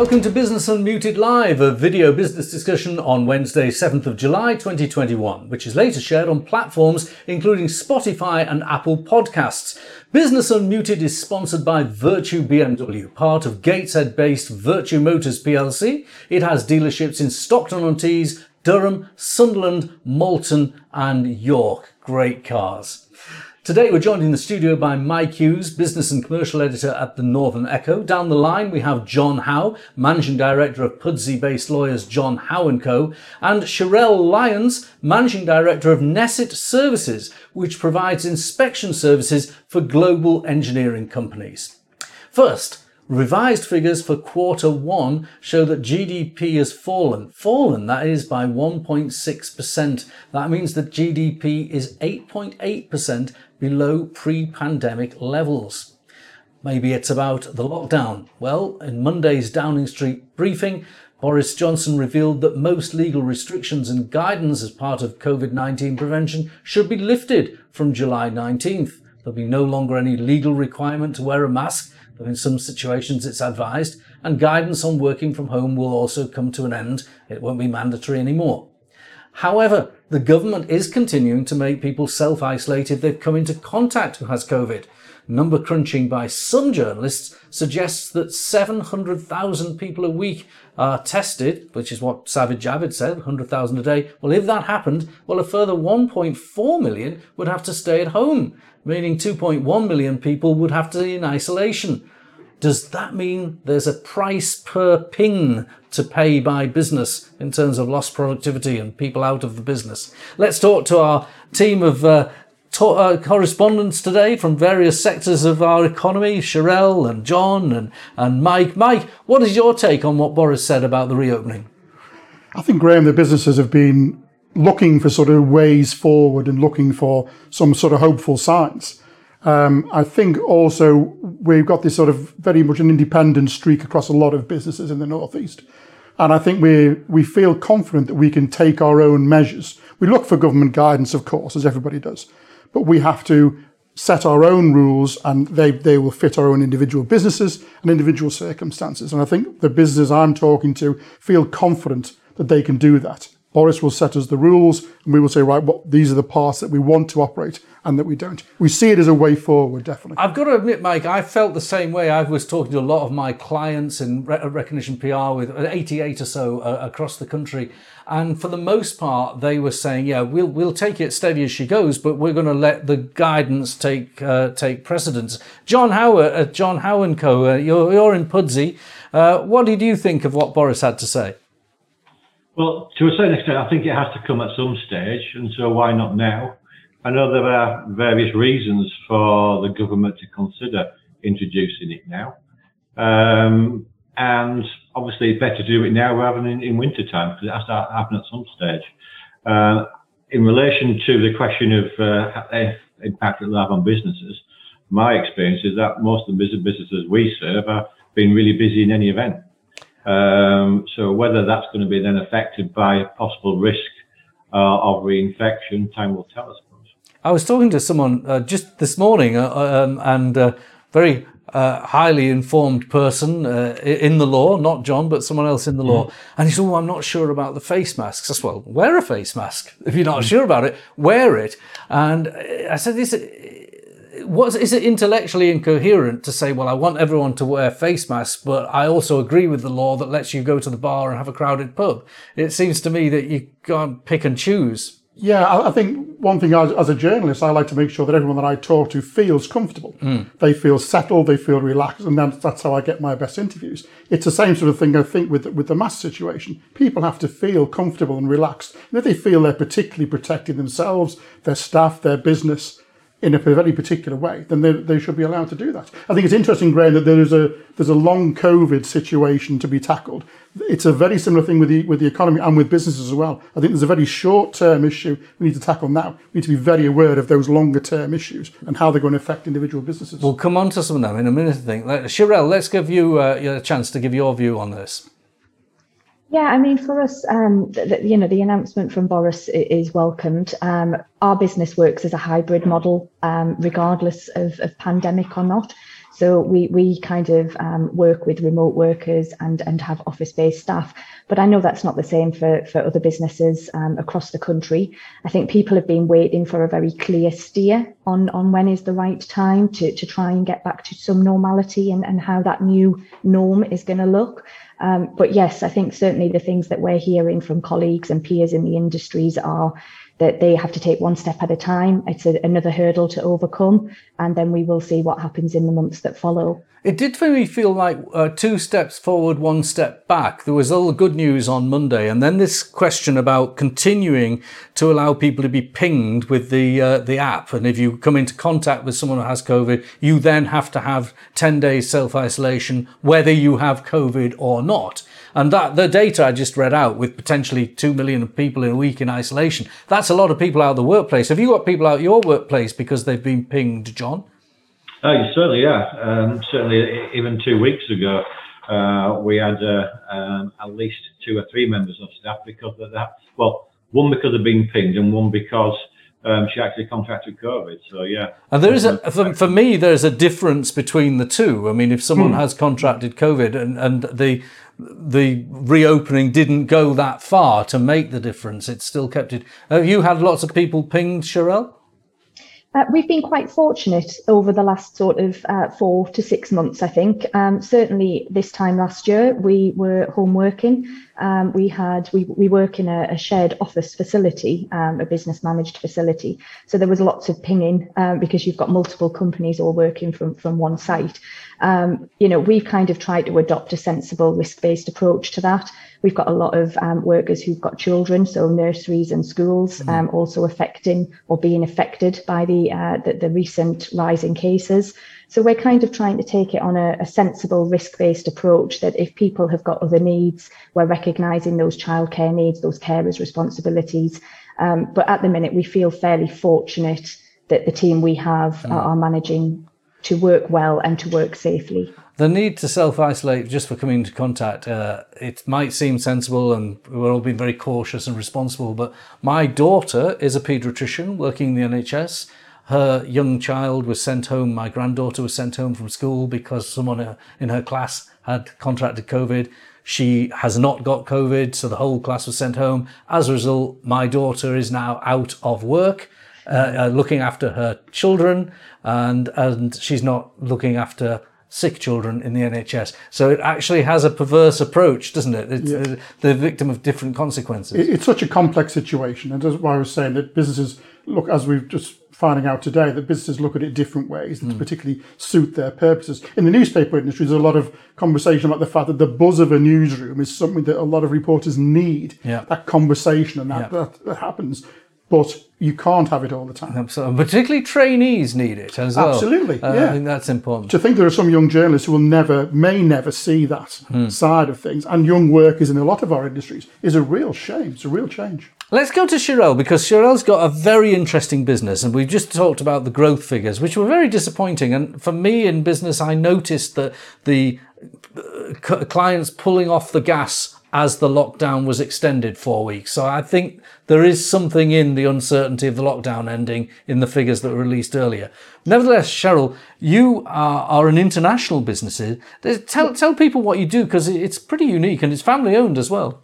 Welcome to Business Unmuted Live, a video business discussion on Wednesday, 7th of July 2021, which is later shared on platforms including Spotify and Apple Podcasts. Business Unmuted is sponsored by Vertu BMW, part of Gateshead based Vertu Motors plc. It has dealerships in Stockton on Tees, Durham, Sunderland, Malton, and York. Great cars. Today we're joined in the studio by Mike Hughes, business and commercial editor at the Northern Echo. Down the line we have John Howe, managing director of Pudsey-based lawyers John Howe & Co, and Sherelle Lyons, managing director of Nesset Services, which provides inspection services for global engineering companies. First, Revised figures for quarter one show that GDP has fallen. Fallen, that is, by 1.6%. That means that GDP is 8.8% below pre pandemic levels. Maybe it's about the lockdown. Well, in Monday's Downing Street briefing, Boris Johnson revealed that most legal restrictions and guidance as part of COVID 19 prevention should be lifted from July 19th. There'll be no longer any legal requirement to wear a mask, though in some situations it's advised, and guidance on working from home will also come to an end. It won't be mandatory anymore. However, the government is continuing to make people self-isolate if they've come into contact who has COVID. Number crunching by some journalists suggests that 700,000 people a week are tested, which is what Sajid Javid said, 100,000 a day. Well, if that happened, well, a further 1.4 million would have to stay at home, meaning 2.1 million people would have to be in isolation. Does that mean there's a price per ping to pay by business in terms of lost productivity and people out of the business? Let's talk to our team of uh, to- uh, correspondents today from various sectors of our economy, Sherelle and John and, and Mike. Mike, what is your take on what Boris said about the reopening? I think, Graham, the businesses have been looking for sort of ways forward and looking for some sort of hopeful signs. Um, I think also we've got this sort of very much an independent streak across a lot of businesses in the northeast, and I think we we feel confident that we can take our own measures. We look for government guidance, of course, as everybody does, but we have to set our own rules, and they they will fit our own individual businesses and individual circumstances. And I think the businesses I'm talking to feel confident that they can do that. Boris will set us the rules, and we will say, right, what these are the parts that we want to operate and that we don't. We see it as a way forward, definitely. I've got to admit, Mike, I felt the same way. I was talking to a lot of my clients in Recognition PR with 88 or so uh, across the country. And for the most part, they were saying, yeah, we'll, we'll take it steady as she goes, but we're going to let the guidance take, uh, take precedence. John Howard, uh, John Howe Co., uh, you're, you're in Pudsey. Uh, what did you think of what Boris had to say? Well, to a certain extent, I think it has to come at some stage, and so why not now? I know there are various reasons for the government to consider introducing it now. Um, and obviously it's better to do it now rather than in, in winter time because it has to happen at some stage. Uh, in relation to the question of uh, impact it will have on businesses, my experience is that most of the businesses we serve are being really busy in any event. Um, so whether that's going to be then affected by a possible risk uh, of reinfection, time will tell us. I was talking to someone uh, just this morning, uh, um, and uh, very uh, highly informed person uh, in the law, not John, but someone else in the law. Mm. And he said, "Oh, I'm not sure about the face masks." I said, "Well, wear a face mask. If you're not mm. sure about it, wear it." And I said, This "Is it, what, is it intellectually incoherent to say, well, I want everyone to wear face masks, but I also agree with the law that lets you go to the bar and have a crowded pub? It seems to me that you can't pick and choose." Yeah, I think one thing as, as, a journalist, I like to make sure that everyone that I talk to feels comfortable. Mm. They feel settled, they feel relaxed, and that's, that's how I get my best interviews. It's the same sort of thing I think with with the mask situation. People have to feel comfortable and relaxed. And if they feel they're particularly protecting themselves, their staff, their business, in a very particular way, then they, they should be allowed to do that. I think it's interesting, Graham, that there is a there's a long COVID situation to be tackled. It's a very similar thing with the with the economy and with businesses as well. I think there's a very short term issue we need to tackle now. We need to be very aware of those longer term issues and how they're going to affect individual businesses. We'll come on to some of them in a minute. I think, Sherelle, let's give you uh, a chance to give your view on this. Yeah, I mean, for us, um, the, the, you know, the announcement from Boris is welcomed. Um, our business works as a hybrid model, um, regardless of, of, pandemic or not. So we we kind of um, work with remote workers and and have office based staff. But I know that's not the same for for other businesses um, across the country. I think people have been waiting for a very clear steer on on when is the right time to to try and get back to some normality and and how that new norm is going to look. Um, but yes, I think certainly the things that we're hearing from colleagues and peers in the industries are that they have to take one step at a time. It's a, another hurdle to overcome, and then we will see what happens in the months that follow. It did for me feel like uh, two steps forward, one step back. There was all the good news on Monday, and then this question about continuing to allow people to be pinged with the uh, the app. And if you come into contact with someone who has COVID, you then have to have ten days self isolation, whether you have COVID or not. And that the data I just read out with potentially 2 million people in a week in isolation, that's a lot of people out of the workplace. Have you got people out your workplace because they've been pinged, John? Oh, certainly, yeah. Um, certainly, even two weeks ago, uh, we had uh, um, at least two or three members of staff because of that. Well, one because of being pinged and one because um, she actually contracted COVID. So yeah. And there is a for, for, me there's a difference between the two. I mean, if someone hmm. has contracted COVID and and the the reopening didn't go that far to make the difference, it still kept it. Have you had lots of people pinged, Sherelle? Uh, we've been quite fortunate over the last sort of uh, four to six months, I think. Um, certainly this time last year, we were home working. Um, we had we, we work in a, a shared office facility, um, a business managed facility. So there was lots of pinging um, because you've got multiple companies all working from from one site. Um, you know, we've kind of tried to adopt a sensible risk based approach to that. We've got a lot of um, workers who've got children, so nurseries and schools mm-hmm. um, also affecting or being affected by the, uh, the, the recent rise in cases. So we're kind of trying to take it on a, a sensible risk-based approach that if people have got other needs, we're recognising those childcare needs, those carers' responsibilities. Um, but at the minute, we feel fairly fortunate that the team we have mm. are, are managing to work well and to work safely the need to self-isolate just for coming into contact, uh, it might seem sensible and we're all being very cautious and responsible, but my daughter is a paediatrician working in the NHS. Her young child was sent home, my granddaughter was sent home from school because someone in her class had contracted COVID. She has not got COVID, so the whole class was sent home. As a result, my daughter is now out of work. Uh, uh, looking after her children and and she's not looking after sick children in the NHS. So it actually has a perverse approach, doesn't it? It's yeah. the victim of different consequences. It's such a complex situation. And that's why I was saying that businesses look, as we've just finding out today, that businesses look at it different ways mm. to particularly suit their purposes. In the newspaper industry, there's a lot of conversation about the fact that the buzz of a newsroom is something that a lot of reporters need. Yeah. That conversation and that, yeah. that, that happens but you can't have it all the time. Absolutely. Particularly trainees need it as well. Absolutely, uh, yeah. I think that's important. To think there are some young journalists who will never, may never see that hmm. side of things, and young workers in a lot of our industries is a real shame. It's a real change. Let's go to Sherelle because Sherelle's got a very interesting business, and we've just talked about the growth figures, which were very disappointing. And for me in business, I noticed that the uh, clients pulling off the gas as the lockdown was extended four weeks. So I think there is something in the uncertainty of the lockdown ending in the figures that were released earlier. Nevertheless, Cheryl, you are, are an international business. Tell, tell people what you do because it's pretty unique and it's family owned as well.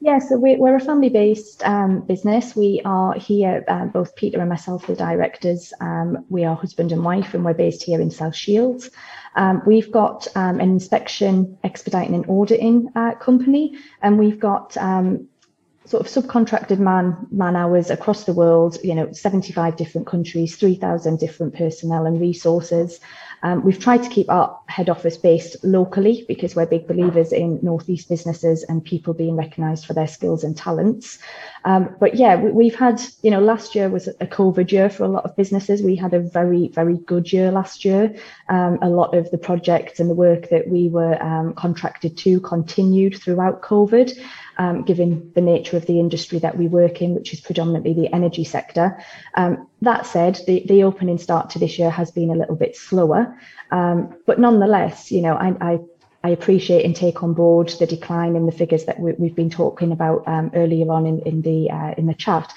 Yeah, so we're, we're a family based um, business. We are here, uh, both Peter and myself, the directors. Um, we are husband and wife, and we're based here in South Shields. Um, we've got um, an inspection, expediting, and auditing uh, company, and we've got um, sort of subcontracted man man hours across the world. You know, 75 different countries, 3,000 different personnel and resources. Um, we've tried to keep our head office based locally because we're big believers in Northeast businesses and people being recognised for their skills and talents. Um, but yeah, we, have had, you know, last year was a COVID year for a lot of businesses. We had a very, very good year last year. Um, a lot of the projects and the work that we were um, contracted to continued throughout COVID um, given the nature of the industry that we work in, which is predominantly the energy sector. Um, that said, the, the opening start to this year has been a little bit slower, um, but nonetheless, you know, I, I, I appreciate and take on board the decline in the figures that we, have been talking about um, earlier on in, in the uh, in the chat.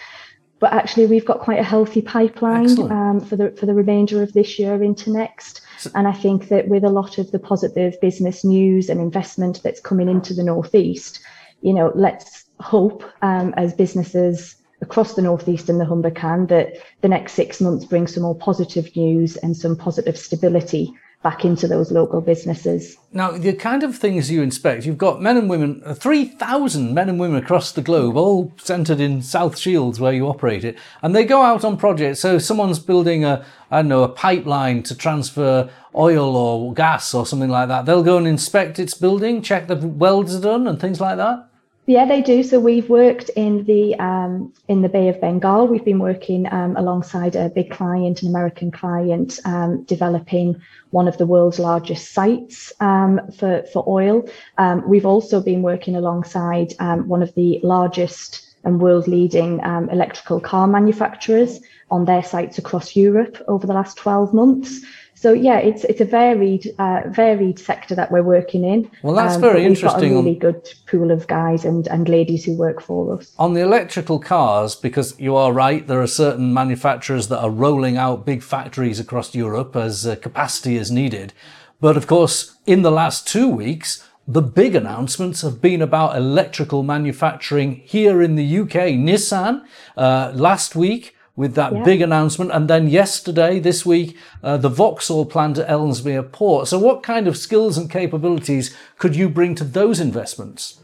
but actually we've got quite a healthy pipeline um, for the for the remainder of this year into next. And I think that with a lot of the positive business news and investment that's coming into the northeast, you know, let's hope um, as businesses across the northeast and the Humber can that the next six months bring some more positive news and some positive stability back into those local businesses. Now, the kind of things you inspect, you've got men and women, uh, 3,000 men and women across the globe, all centred in South Shields where you operate it, and they go out on projects. So someone's building a, I don't know, a pipeline to transfer oil or gas or something like that. They'll go and inspect its building, check the welds are done and things like that. Yeah, they do. So we've worked in the um, in the Bay of Bengal. We've been working um, alongside a big client, an American client, um, developing one of the world's largest sites um, for for oil. Um, we've also been working alongside um, one of the largest and world leading electrical car manufacturers on their sites across Europe over the last 12 months. So yeah, it's it's a varied uh, varied sector that we're working in. Well, that's um, very interesting. Got a really good pool of guys and and ladies who work for us on the electrical cars. Because you are right, there are certain manufacturers that are rolling out big factories across Europe as uh, capacity is needed. But of course, in the last two weeks, the big announcements have been about electrical manufacturing here in the UK. Nissan uh, last week with that yeah. big announcement. And then yesterday, this week, uh, the Vauxhall plant at Ellesmere Port. So, what kind of skills and capabilities could you bring to those investments?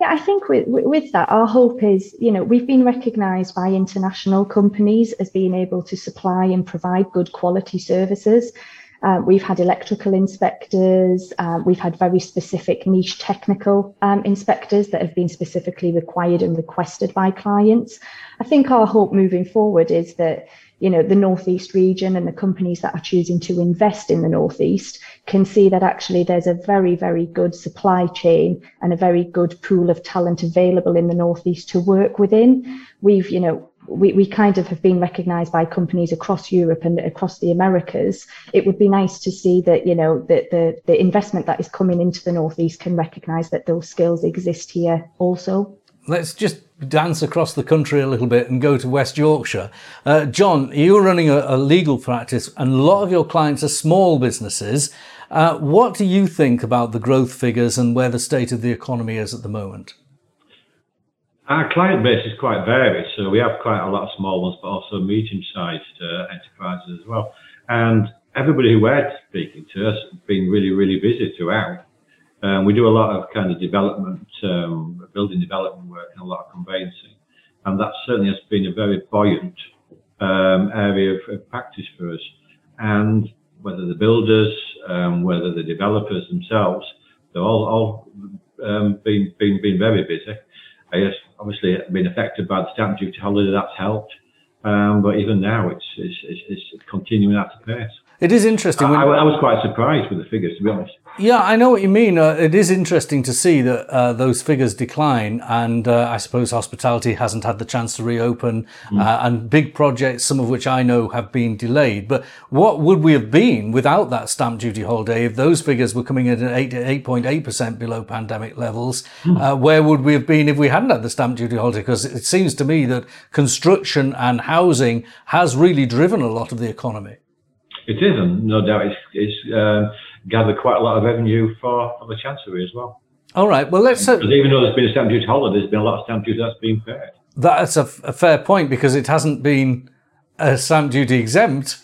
Yeah, I think with, with that, our hope is, you know, we've been recognised by international companies as being able to supply and provide good quality services. Uh, we've had electrical inspectors. Uh, we've had very specific niche technical um, inspectors that have been specifically required and requested by clients. I think our hope moving forward is that you know the northeast region and the companies that are choosing to invest in the northeast can see that actually there's a very very good supply chain and a very good pool of talent available in the northeast to work within we've you know we, we kind of have been recognized by companies across Europe and across the Americas. It would be nice to see that, you know, that the, the investment that is coming into the Northeast can recognize that those skills exist here also. Let's just dance across the country a little bit and go to West Yorkshire. Uh, John, you're running a, a, legal practice and a lot of your clients are small businesses. Uh, what do you think about the growth figures and where the state of the economy is at the moment? Our client base is quite varied, so we have quite a lot of small ones, but also medium-sized uh, enterprises as well. And everybody who we're speaking to has been really, really busy throughout. Um, we do a lot of kind of development, um, building development work, and a lot of conveyancing, and that certainly has been a very buoyant um, area of, of, practice for us. And whether the builders, um, whether the developers themselves, they're all, all um, been, been, been very busy. I guess obviously been affected by the stamp duty holiday. That's helped, um, but even now it's, it's, it's, it's continuing at a pace. It is interesting. I, I, was quite surprised with the figures, to be honest. Yeah, I know what you mean. Uh, it is interesting to see that uh, those figures decline, and uh, I suppose hospitality hasn't had the chance to reopen, mm. and big projects, some of which I know have been delayed. But what would we have been without that stamp duty holiday if those figures were coming in at 8, percent below pandemic levels? Mm. where would we have been if we hadn't had the stamp duty holiday? Because it seems to me that construction and housing has really driven a lot of the economy. It is, and no doubt it's, it's uh, gathered quite a lot of revenue for, for the Chancery as well. All right. Well, let's. Uh, even though there's been a stamp duty holiday, there's been a lot of stamp duty that's been paid. That's a, a fair point because it hasn't been a stamp duty exempt.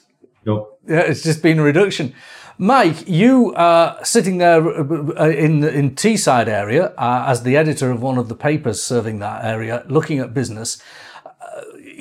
No. Yeah, it's just been a reduction. Mike, you are sitting there uh, in in Teesside area uh, as the editor of one of the papers serving that area, looking at business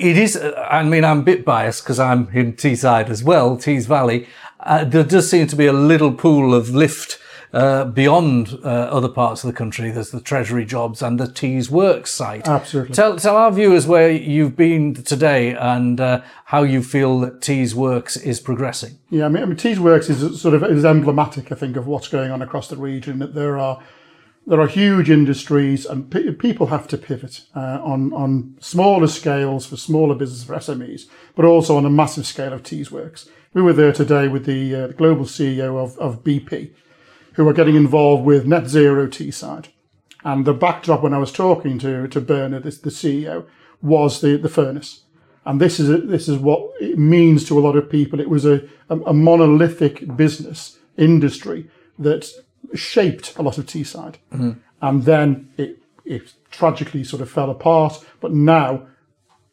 it is, I mean, I'm a bit biased because I'm in Teesside as well, Tees Valley. Uh, there does seem to be a little pool of lift uh, beyond uh, other parts of the country. There's the Treasury jobs and the Teesworks site. Absolutely. Tell, tell our viewers where you've been today and uh, how you feel that Teesworks is progressing. Yeah, I mean, I mean Teesworks is sort of is emblematic, I think, of what's going on across the region. That there are there are huge industries and people have to pivot uh, on, on smaller scales for smaller business for SMEs, but also on a massive scale of Teesworks. We were there today with the, uh, the global CEO of, of BP, who are getting involved with net zero Teesside. And the backdrop when I was talking to, to Bernard, the CEO, was the, the furnace. And this is a, this is what it means to a lot of people. It was a, a, a monolithic business industry that shaped a lot of Teesside, mm-hmm. and then it it tragically sort of fell apart. But now,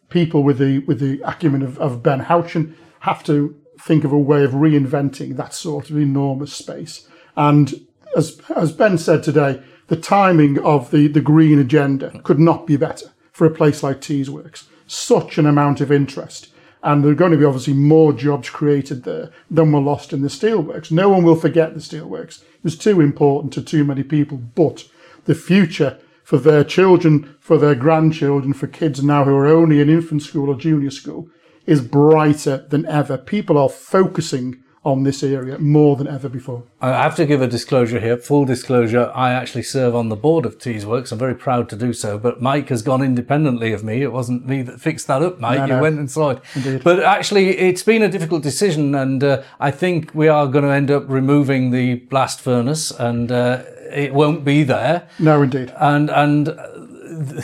people with the with the acumen of, of Ben Houchen have to think of a way of reinventing that sort of enormous space. And as as Ben said today, the timing of the the green agenda could not be better for a place like Teesworks such an amount of interest. And there are going to be obviously more jobs created there than were lost in the steelworks. No one will forget the steelworks. It was too important to too many people. But the future for their children, for their grandchildren, for kids now who are only in infant school or junior school is brighter than ever. People are focusing on this area more than ever before. I have to give a disclosure here. Full disclosure, I actually serve on the board of Teesworks. I'm very proud to do so. But Mike has gone independently of me. It wasn't me that fixed that up, Mike. No, no. You went and saw it. Indeed. But actually, it's been a difficult decision, and uh, I think we are going to end up removing the blast furnace, and uh, it won't be there. No, indeed. And and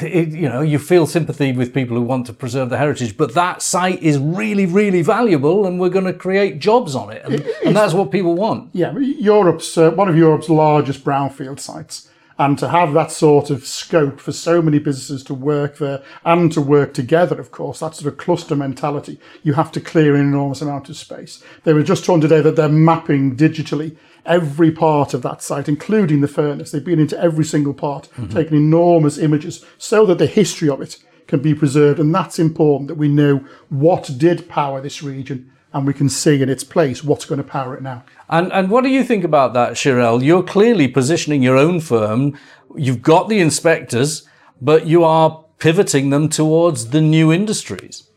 it, you know, you feel sympathy with people who want to preserve the heritage, but that site is really, really valuable, and we're going to create jobs on it, and, it, and that's what people want. Yeah, Europe's uh, one of Europe's largest brownfield sites, and to have that sort of scope for so many businesses to work there and to work together, of course, that sort of cluster mentality, you have to clear an enormous amount of space. They were just told today that they're mapping digitally every part of that site, including the furnace. They've been into every single part, mm-hmm. taken enormous images so that the history of it can be preserved. And that's important that we know what did power this region and we can see in its place what's going to power it now. And, and what do you think about that, Sherelle? You're clearly positioning your own firm. You've got the inspectors, but you are pivoting them towards the new industries.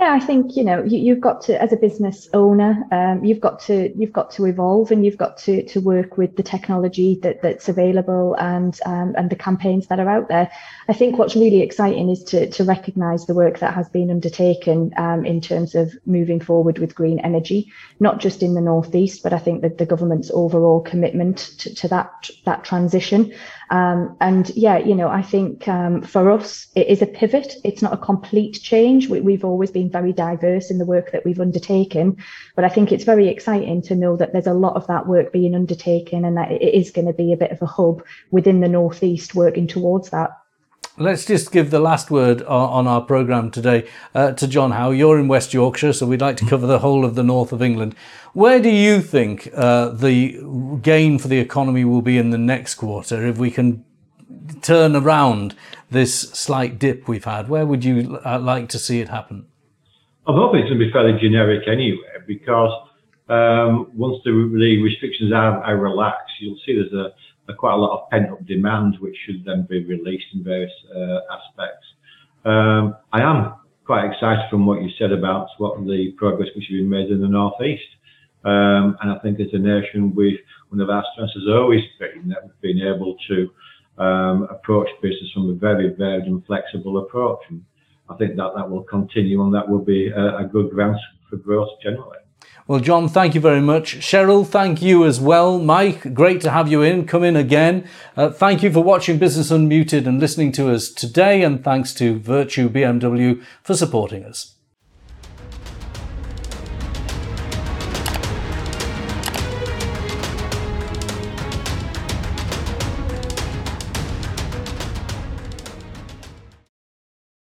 Yeah, I think you know you, have got to, as a business owner, um, you've got to you've got to evolve and you've got to to work with the technology that that's available and um, and the campaigns that are out there. I think what's really exciting is to to recognise the work that has been undertaken um, in terms of moving forward with green energy, not just in the northeast, but I think that the government's overall commitment to, to that that transition. Um, and yeah, you know, I think um, for us, it is a pivot. It's not a complete change. We, have always been very diverse in the work that we've undertaken, but I think it's very exciting to know that there's a lot of that work being undertaken and that it is going to be a bit of a hub within the Northeast working towards that. Let's just give the last word on our programme today uh, to John Howe. You're in West Yorkshire, so we'd like to cover the whole of the north of England. Where do you think uh, the gain for the economy will be in the next quarter if we can turn around this slight dip we've had? Where would you uh, like to see it happen? I'm hoping it's going to be fairly generic anyway, because um, once the, the restrictions are, are relaxed, you'll see there's a quite a lot of pent up demand, which should then be released in various uh, aspects. Um, I am quite excited from what you said about what the progress which has been made in the northeast. Um, and I think as a nation, we one of our strengths has always been that we've been able to um, approach business from a very varied and flexible approach. And I think that that will continue, and that will be a, a good ground for growth generally. Well, John, thank you very much. Cheryl, thank you as well. Mike, great to have you in. Come in again. Uh, thank you for watching Business Unmuted and listening to us today. And thanks to Vertu BMW for supporting us.